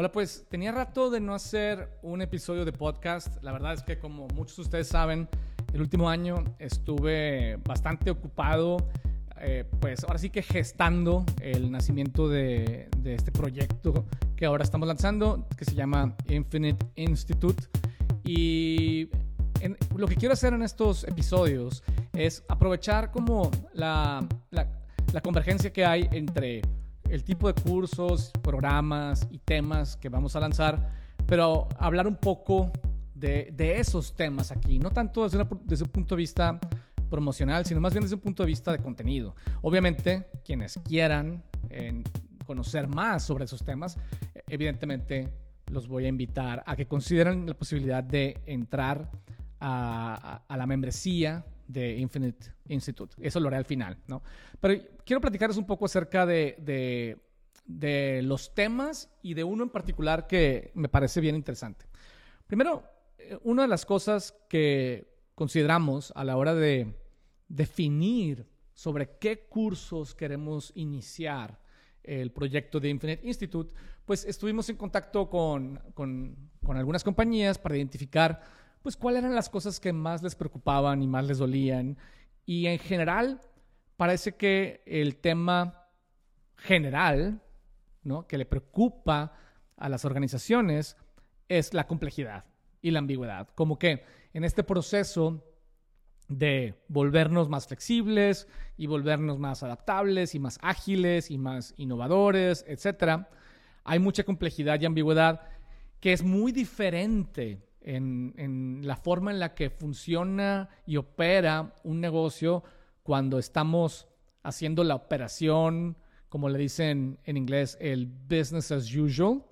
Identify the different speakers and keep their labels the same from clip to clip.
Speaker 1: Hola, pues tenía rato de no hacer un episodio de podcast. La verdad es que como muchos de ustedes saben, el último año estuve bastante ocupado, eh, pues ahora sí que gestando el nacimiento de, este proyecto que ahora estamos lanzando, que se llama Infinite Institute. Y lo que quiero hacer en estos episodios es aprovechar como la convergencia que hay entre el tipo de cursos, programas y temas que vamos a lanzar, pero hablar un poco de, esos temas aquí, no tanto desde, un punto de vista promocional, sino más bien desde un punto de vista de contenido. Obviamente, quienes quieran eh, conocer más sobre esos temas, evidentemente los voy a invitar a que consideren la posibilidad de entrar a la membresía de Infinite Institute. Eso lo haré al final, ¿no? Pero quiero platicarles un poco acerca de, de, de, los temas y de uno en particular que me parece bien interesante. Primero, eh, una de las cosas que consideramos a la hora de definir sobre qué cursos queremos iniciar el proyecto de Infinite Institute, pues estuvimos en contacto con, con, con algunas compañías para identificar pues cuáles eran las cosas que más les preocupaban y más les dolían. Y en general, parece que el tema general, ¿no? Que le preocupa a las organizaciones es la complejidad y la ambigüedad. Como que en este proceso de volvernos más flexibles y volvernos más adaptables y más ágiles y más innovadores, etcétera, hay mucha complejidad y ambigüedad que es muy diferente en, la forma en la que funciona y opera un negocio cuando estamos haciendo la operación, como le dicen en inglés, el business as usual,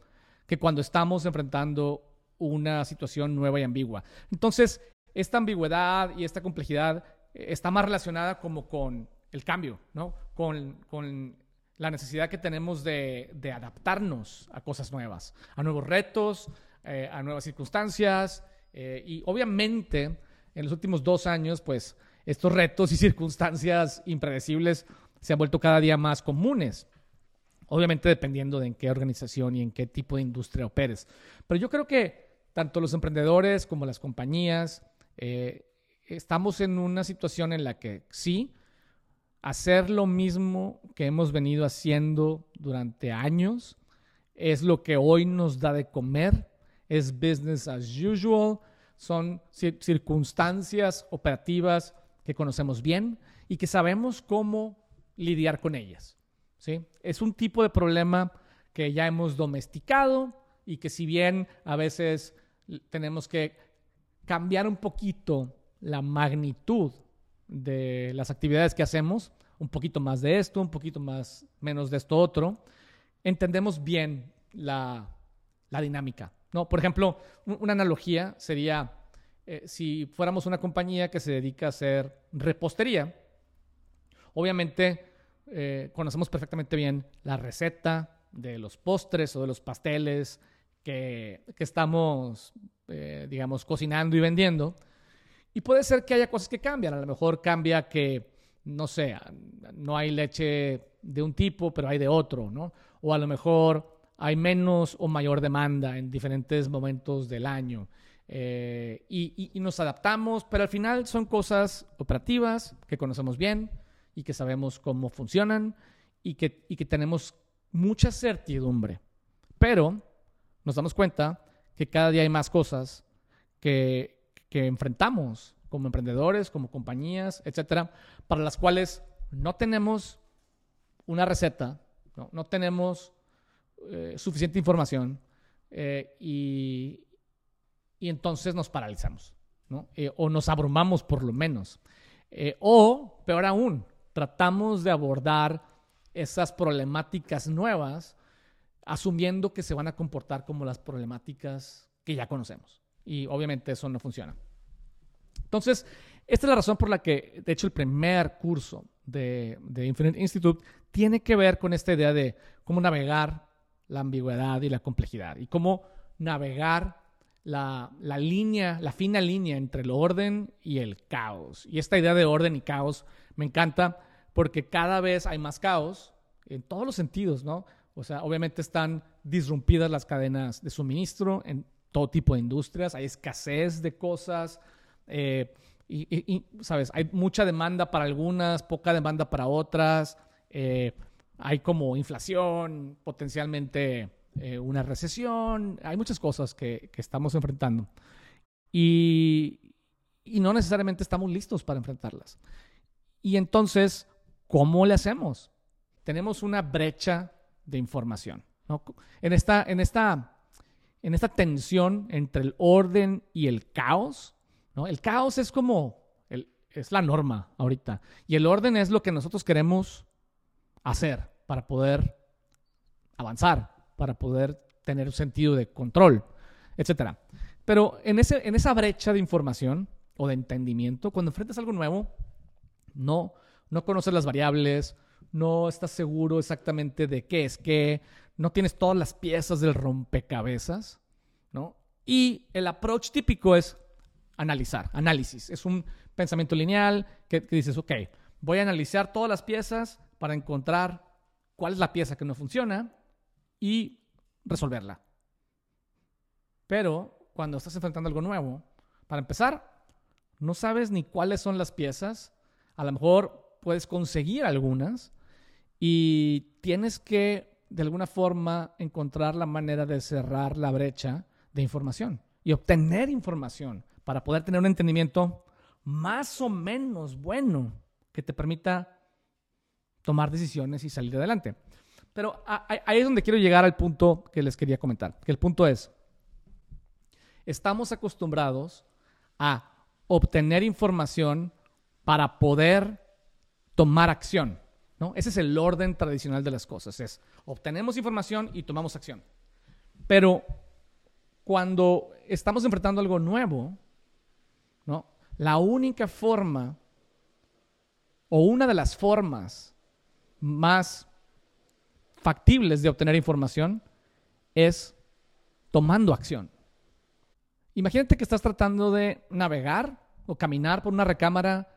Speaker 1: que cuando estamos enfrentando una situación nueva y ambigua. Entonces, esta ambigüedad y esta complejidad eh, está más relacionada como con el cambio, ¿no? Con, con la necesidad que tenemos de, de, adaptarnos a cosas nuevas, a nuevos retos, eh, a nuevas circunstancias. Eh, y obviamente, en los últimos dos años, pues estos retos y circunstancias impredecibles se han vuelto cada día más comunes. Obviamente dependiendo de en qué organización y en qué tipo de industria operes. Pero yo creo que tanto los emprendedores como las compañías eh, estamos en una situación en la que sí, hacer lo mismo que hemos venido haciendo durante años es lo que hoy nos da de comer es business as usual, son circunstancias operativas que conocemos bien y que sabemos cómo lidiar con ellas. ¿sí? Es un tipo de problema que ya hemos domesticado y que si bien a veces tenemos que cambiar un poquito la magnitud de las actividades que hacemos, un poquito más de esto, un poquito más menos de esto otro, entendemos bien la, la dinámica ¿no? Por ejemplo, una analogía sería eh, si fuéramos una compañía que se dedica a hacer repostería, obviamente eh, conocemos perfectamente bien la receta de los postres o de los pasteles que, que estamos, eh, digamos, cocinando y vendiendo. Y puede ser que haya cosas que cambian. A lo mejor cambia que, no sé, no hay leche de un tipo, pero hay de otro, ¿no? O a lo mejor hay menos o mayor demanda en diferentes momentos del año. Eh, y, y, y, nos adaptamos, pero al final son cosas operativas que conocemos bien y que sabemos cómo funcionan y que, y que tenemos mucha certidumbre. Pero nos damos cuenta que cada día hay más cosas que, que enfrentamos como emprendedores, como compañías, etcétera, para las cuales no tenemos una receta, no, no tenemos eh, suficiente información eh, y, y, entonces nos paralizamos. Eh, o nos abrumamos por lo menos. O, peor aún, tratamos de abordar esas problemáticas nuevas asumiendo que se van a comportar como las problemáticas que ya conocemos. Y obviamente eso no funciona. Entonces, esta es la razón por la que, de hecho, el primer curso de, de Infinite Institute tiene que ver con esta idea de cómo navegar la ambigüedad y la complejidad y cómo navegar la, la, línea, la fina línea entre el orden y el caos. Y esta idea de orden y caos me encanta porque cada vez hay más caos en todos los sentidos, ¿no? O sea, obviamente están disrumpidas las cadenas de suministro en todo tipo de industrias, hay escasez de cosas, eh, y, sabes, hay mucha demanda para algunas, poca demanda para otras, eh, hay como inflación, potencialmente eh, una recesión, hay muchas cosas que, estamos enfrentando. Y, no necesariamente estamos listos para enfrentarlas. Y entonces, ¿cómo le hacemos? Tenemos una brecha de información. En, esta, en, esta, en esta tensión entre el orden y el caos, el caos es como, es la norma ahorita, y el orden es lo que nosotros queremos hacer para poder avanzar, para poder tener un sentido de control, etc. Pero en, ese, en esa brecha de información, o de entendimiento. Cuando enfrentas algo nuevo, no, no conoces las variables, no estás seguro exactamente de qué es qué, no tienes todas las piezas del rompecabezas, ¿no? Y el approach típico es analizar, análisis. Es un pensamiento lineal que, que dices, ok, voy a analizar todas las piezas para encontrar cuál es la pieza que no funciona y resolverla. Pero cuando estás enfrentando algo nuevo, para empezar, no sabes ni cuáles son las piezas, a lo mejor puedes conseguir algunas y tienes que de alguna forma encontrar la manera de cerrar la brecha de información y obtener información para poder tener un entendimiento más o menos bueno que te permita tomar decisiones y salir adelante. Pero ahí es donde quiero llegar al punto que les quería comentar, que el punto es, estamos acostumbrados a obtener información para poder tomar acción. ¿no? Ese es el orden tradicional de las cosas. Es obtenemos información y tomamos acción. Pero cuando estamos enfrentando algo nuevo, ¿no? la única forma o una de las formas más factibles de obtener información es tomando acción. Imagínate que estás tratando de navegar o caminar por una recámara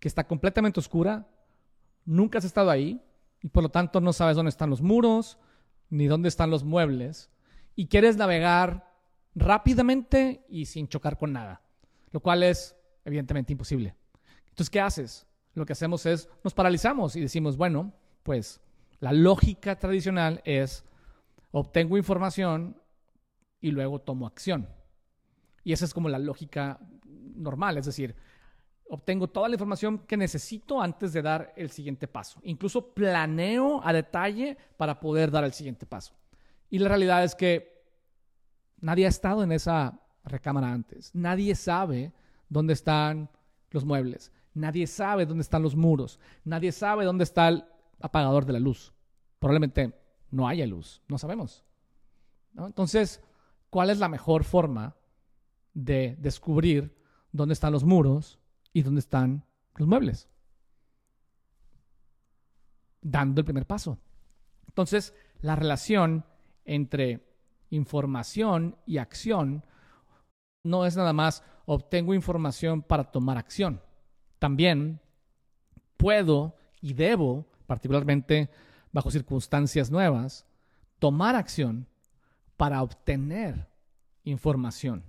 Speaker 1: que está completamente oscura, nunca has estado ahí y por lo tanto no sabes dónde están los muros ni dónde están los muebles y quieres navegar rápidamente y sin chocar con nada, lo cual es evidentemente imposible. Entonces, ¿qué haces? Lo que hacemos es nos paralizamos y decimos, bueno, pues la lógica tradicional es obtengo información y luego tomo acción. Y esa es como la lógica normal, es decir, obtengo toda la información que necesito antes de dar el siguiente paso. Incluso planeo a detalle para poder dar el siguiente paso. Y la realidad es que nadie ha estado en esa recámara antes. Nadie sabe dónde están los muebles. Nadie sabe dónde están los muros. Nadie sabe dónde está el apagador de la luz. Probablemente no haya luz. No sabemos. Entonces, ¿cuál es la mejor forma de descubrir dónde están los muros y dónde están los muebles. Dando el primer paso. Entonces, la relación entre información y acción no es nada más obtengo información para tomar acción. También puedo y debo, particularmente bajo circunstancias nuevas, tomar acción para obtener información.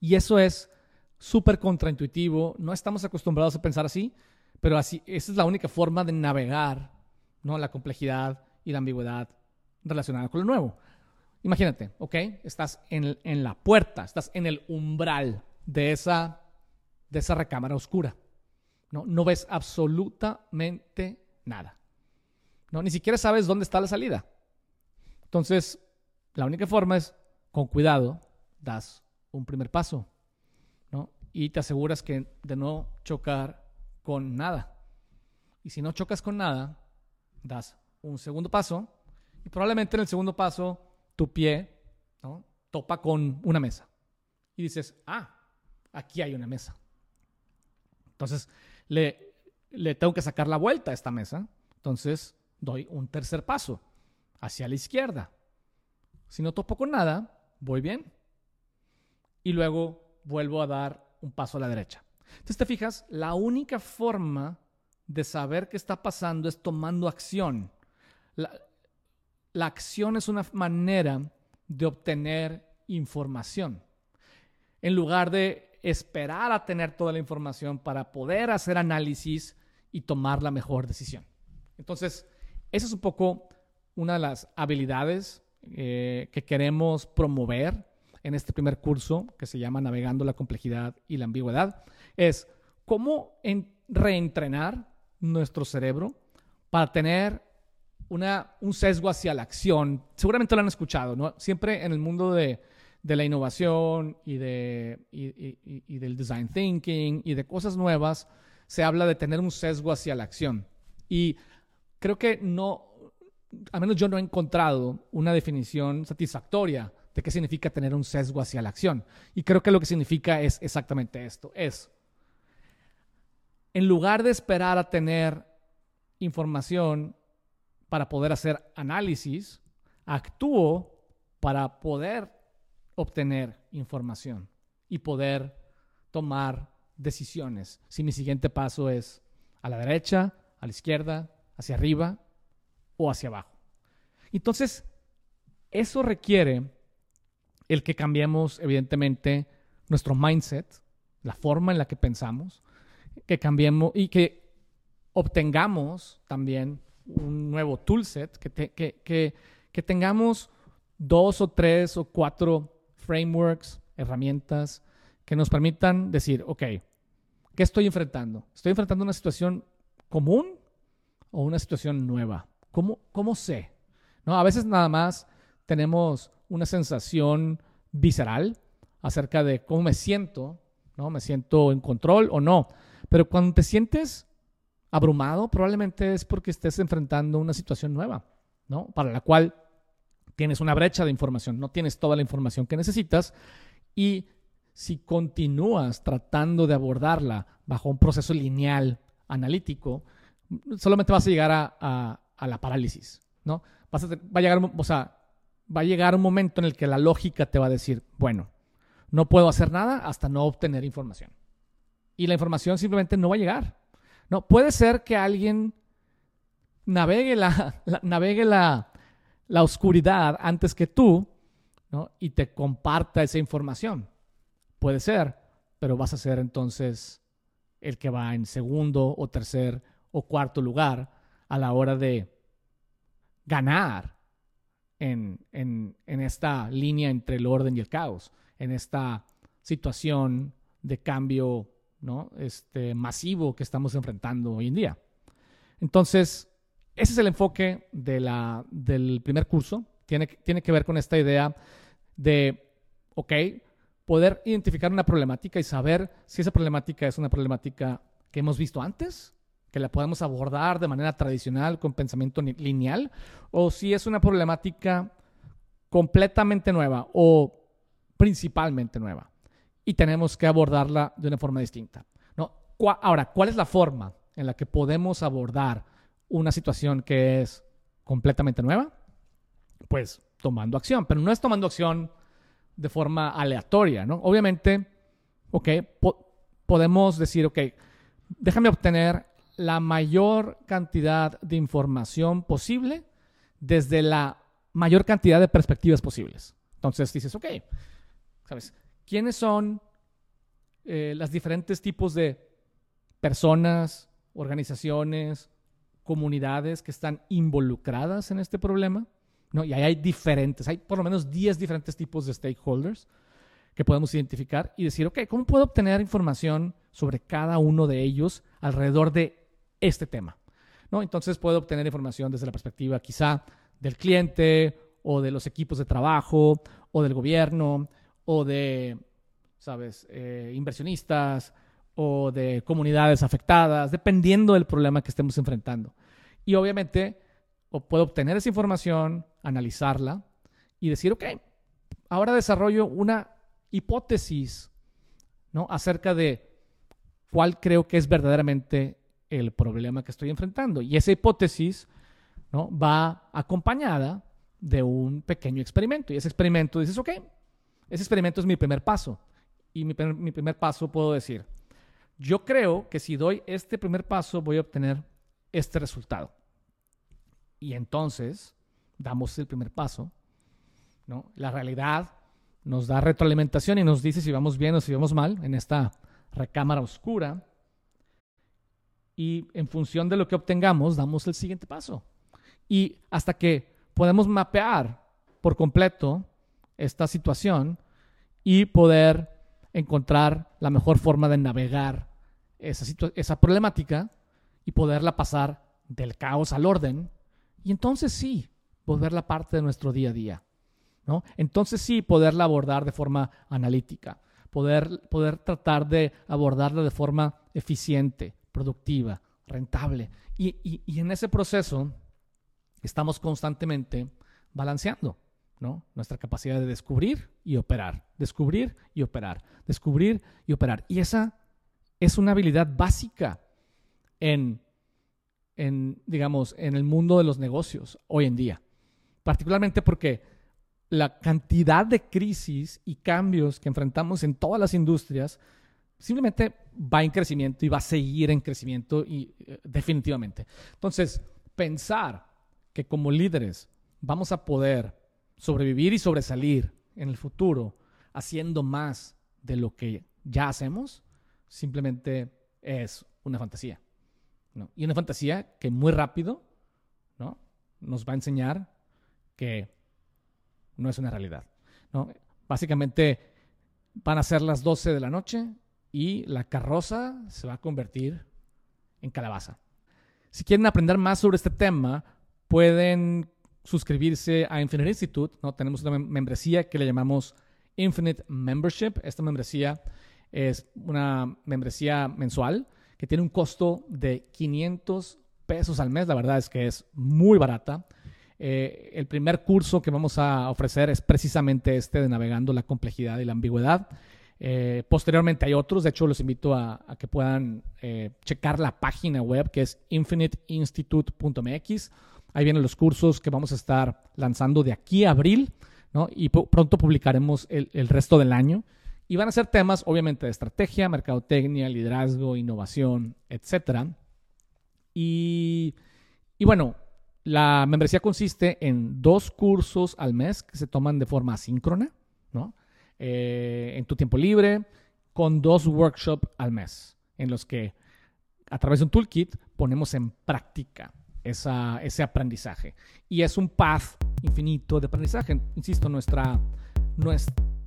Speaker 1: Y eso es súper contraintuitivo. No estamos acostumbrados a pensar así, pero así, esa es la única forma de navegar ¿no? la complejidad y la ambigüedad relacionada con lo nuevo. Imagínate, ¿ok? Estás en, en la puerta, estás en el umbral de esa, de esa recámara oscura. ¿no? no ves absolutamente nada. ¿no? Ni siquiera sabes dónde está la salida. Entonces, la única forma es, con cuidado, das un primer paso, ¿no? Y te aseguras que de no chocar con nada. Y si no chocas con nada, das un segundo paso y probablemente en el segundo paso tu pie ¿no? topa con una mesa. Y dices, ah, aquí hay una mesa. Entonces le, le tengo que sacar la vuelta a esta mesa. Entonces doy un tercer paso hacia la izquierda. Si no topo con nada, voy bien y luego vuelvo a dar un paso a la derecha. Entonces te fijas, la única forma de saber qué está pasando es tomando acción. la acción es una manera de obtener información. En lugar de esperar a tener toda la información para poder hacer análisis y tomar la mejor decisión. Entonces, esa es un poco una de las habilidades eh, que queremos promover en este primer curso que se llama Navegando la complejidad y la ambigüedad. Es cómo reentrenar nuestro cerebro para tener un sesgo hacia la acción. Seguramente lo han escuchado, ¿no? Siempre en el mundo de, la innovación y, del design thinking y de cosas nuevas, se habla de tener un sesgo hacia la acción. Y creo que no, al menos yo no he encontrado una definición satisfactoria de qué significa tener un sesgo hacia la acción. Y creo que lo que significa es exactamente esto. Es, en lugar de esperar a tener información para poder hacer análisis, actúo para poder obtener información y poder tomar decisiones. Si mi siguiente paso es a la derecha, a la izquierda, hacia arriba o hacia abajo. Entonces, eso requiere el que cambiemos, evidentemente, nuestro mindset, la forma en la que pensamos, que cambiemos y que obtengamos también un nuevo toolset, que, que, que tengamos dos o tres o cuatro frameworks, herramientas que nos permitan decir, ok, ¿qué estoy enfrentando? ¿Estoy enfrentando una situación común o una situación nueva? ¿Cómo, cómo sé? ¿No? A veces nada más tenemos una sensación visceral acerca de cómo me siento, ¿no? ¿Me siento en control o no? Pero cuando te sientes abrumado, probablemente es porque estés enfrentando una situación nueva, ¿no? Para la cual tienes una brecha de información, no tienes toda la información que necesitas y si continúas tratando de abordarla bajo un proceso lineal, analítico, solamente vas a llegar a, la parálisis, ¿no? va, a llegar, o sea, va a llegar un momento en el que la lógica te va a decir, bueno, no puedo hacer nada hasta no obtener información. Y la información simplemente no va a llegar. No, puede ser que alguien navegue la navegue la, la oscuridad antes que tú ¿no? y te comparta esa información. Puede ser, pero vas a ser entonces el que va en segundo o tercer o cuarto lugar a la hora de ganar en, en, en esta línea entre el orden y el caos, en esta situación de cambio ¿no? este, masivo que estamos enfrentando hoy en día. Entonces, ese es el enfoque de la, del primer curso. Tiene, tiene que ver con esta idea de, ok, poder identificar una problemática y saber si esa problemática es una problemática que hemos visto antes, que la podemos abordar de manera tradicional con pensamiento lineal, o si es una problemática completamente nueva o principalmente nueva y tenemos que abordarla de una forma distinta. Ahora, ¿cuál es la forma en la que podemos abordar una situación que es completamente nueva, pues tomando acción, pero no es tomando acción de forma aleatoria, ¿no? Obviamente, ok, podemos decir, ok, déjame obtener la mayor cantidad de información posible desde la mayor cantidad de perspectivas posibles. Entonces dices, ok, ¿sabes? ¿Quiénes son eh, los diferentes tipos de personas, organizaciones, comunidades que están involucradas en este problema, ¿no? Y ahí hay diferentes, hay por lo menos 10 diferentes tipos de stakeholders que podemos identificar y decir, ok, ¿cómo puedo obtener información sobre cada uno de ellos alrededor de este tema? ¿No? Entonces puedo obtener información desde la perspectiva quizá del cliente o de los equipos de trabajo o del gobierno o de, ¿sabes?, eh, inversionistas o de comunidades afectadas, dependiendo del problema que estemos enfrentando. Y obviamente puedo obtener esa información, analizarla y decir, ok, ahora desarrollo una hipótesis ¿no? acerca de cuál creo que es verdaderamente el problema que estoy enfrentando. Y esa hipótesis ¿no? va acompañada de un pequeño experimento. Y ese experimento dices, ok, ese experimento es mi primer paso. Y mi, mi primer paso puedo decir, yo creo que si doy este primer paso voy a obtener este resultado. Y entonces damos el primer paso. ¿no? La realidad nos da retroalimentación y nos dice si vamos bien o si vamos mal en esta recámara oscura. Y en función de lo que obtengamos, damos el siguiente paso. Y hasta que podemos mapear por completo esta situación y poder encontrar la mejor forma de navegar esa, esa problemática y poderla pasar del caos al orden. Y entonces sí, volverla parte de nuestro día a día. ¿no? Entonces sí, poderla abordar de forma analítica, poder, poder tratar de abordarla de forma eficiente, productiva, rentable. Y, y en ese proceso estamos constantemente balanceando. ¿no? Nuestra capacidad de descubrir y operar, descubrir y operar, descubrir y operar. Y esa es una habilidad básica en, en, digamos, en el mundo de los negocios hoy en día. Particularmente porque la cantidad de crisis y cambios que enfrentamos en todas las industrias simplemente va en crecimiento y va a seguir en crecimiento y eh, definitivamente. Entonces, pensar que como líderes vamos a poder sobrevivir y sobresalir en el futuro haciendo más de lo que ya hacemos, simplemente es una fantasía. Y una fantasía que muy rápido ¿no? nos va a enseñar que no es una realidad. ¿no? Básicamente van a ser las 12 de la noche y la carroza se va a convertir en calabaza. Si quieren aprender más sobre este tema, pueden suscribirse a Infinite Institute. ¿no? Tenemos una membresía que le llamamos Infinite Membership. Esta membresía es una membresía mensual que tiene un costo de 500 pesos al mes. La verdad es que es muy barata. Eh, el primer curso que vamos a ofrecer es precisamente este de navegando la complejidad y la ambigüedad. Eh, posteriormente hay otros, de hecho los invito a, que puedan eh, checar la página web que es infiniteinstitute.mx Ahí vienen los cursos que vamos a estar lanzando de aquí a abril, ¿no? Y pronto publicaremos el, resto del año. Y van a ser temas, obviamente, de estrategia, mercadotecnia, liderazgo, innovación, etc. Y, bueno, la membresía consiste en dos cursos al mes que se toman de forma asíncrona, ¿no? Eh, en tu tiempo libre, con dos workshops al mes, en los que a través de un toolkit ponemos en práctica ese aprendizaje. Y es un path infinito de aprendizaje. Insisto, nuestra,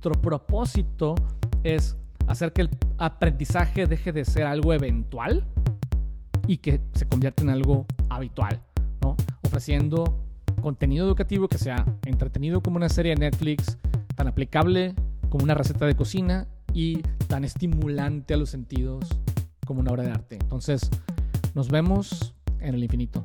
Speaker 1: nuestro propósito es hacer que el aprendizaje deje de ser algo eventual y que se convierta en algo habitual. Ofreciendo contenido educativo que sea entretenido como una serie de Netflix, tan aplicable como una receta de cocina y tan estimulante a los sentidos como una obra de arte. Entonces, nos vemos en el infinito.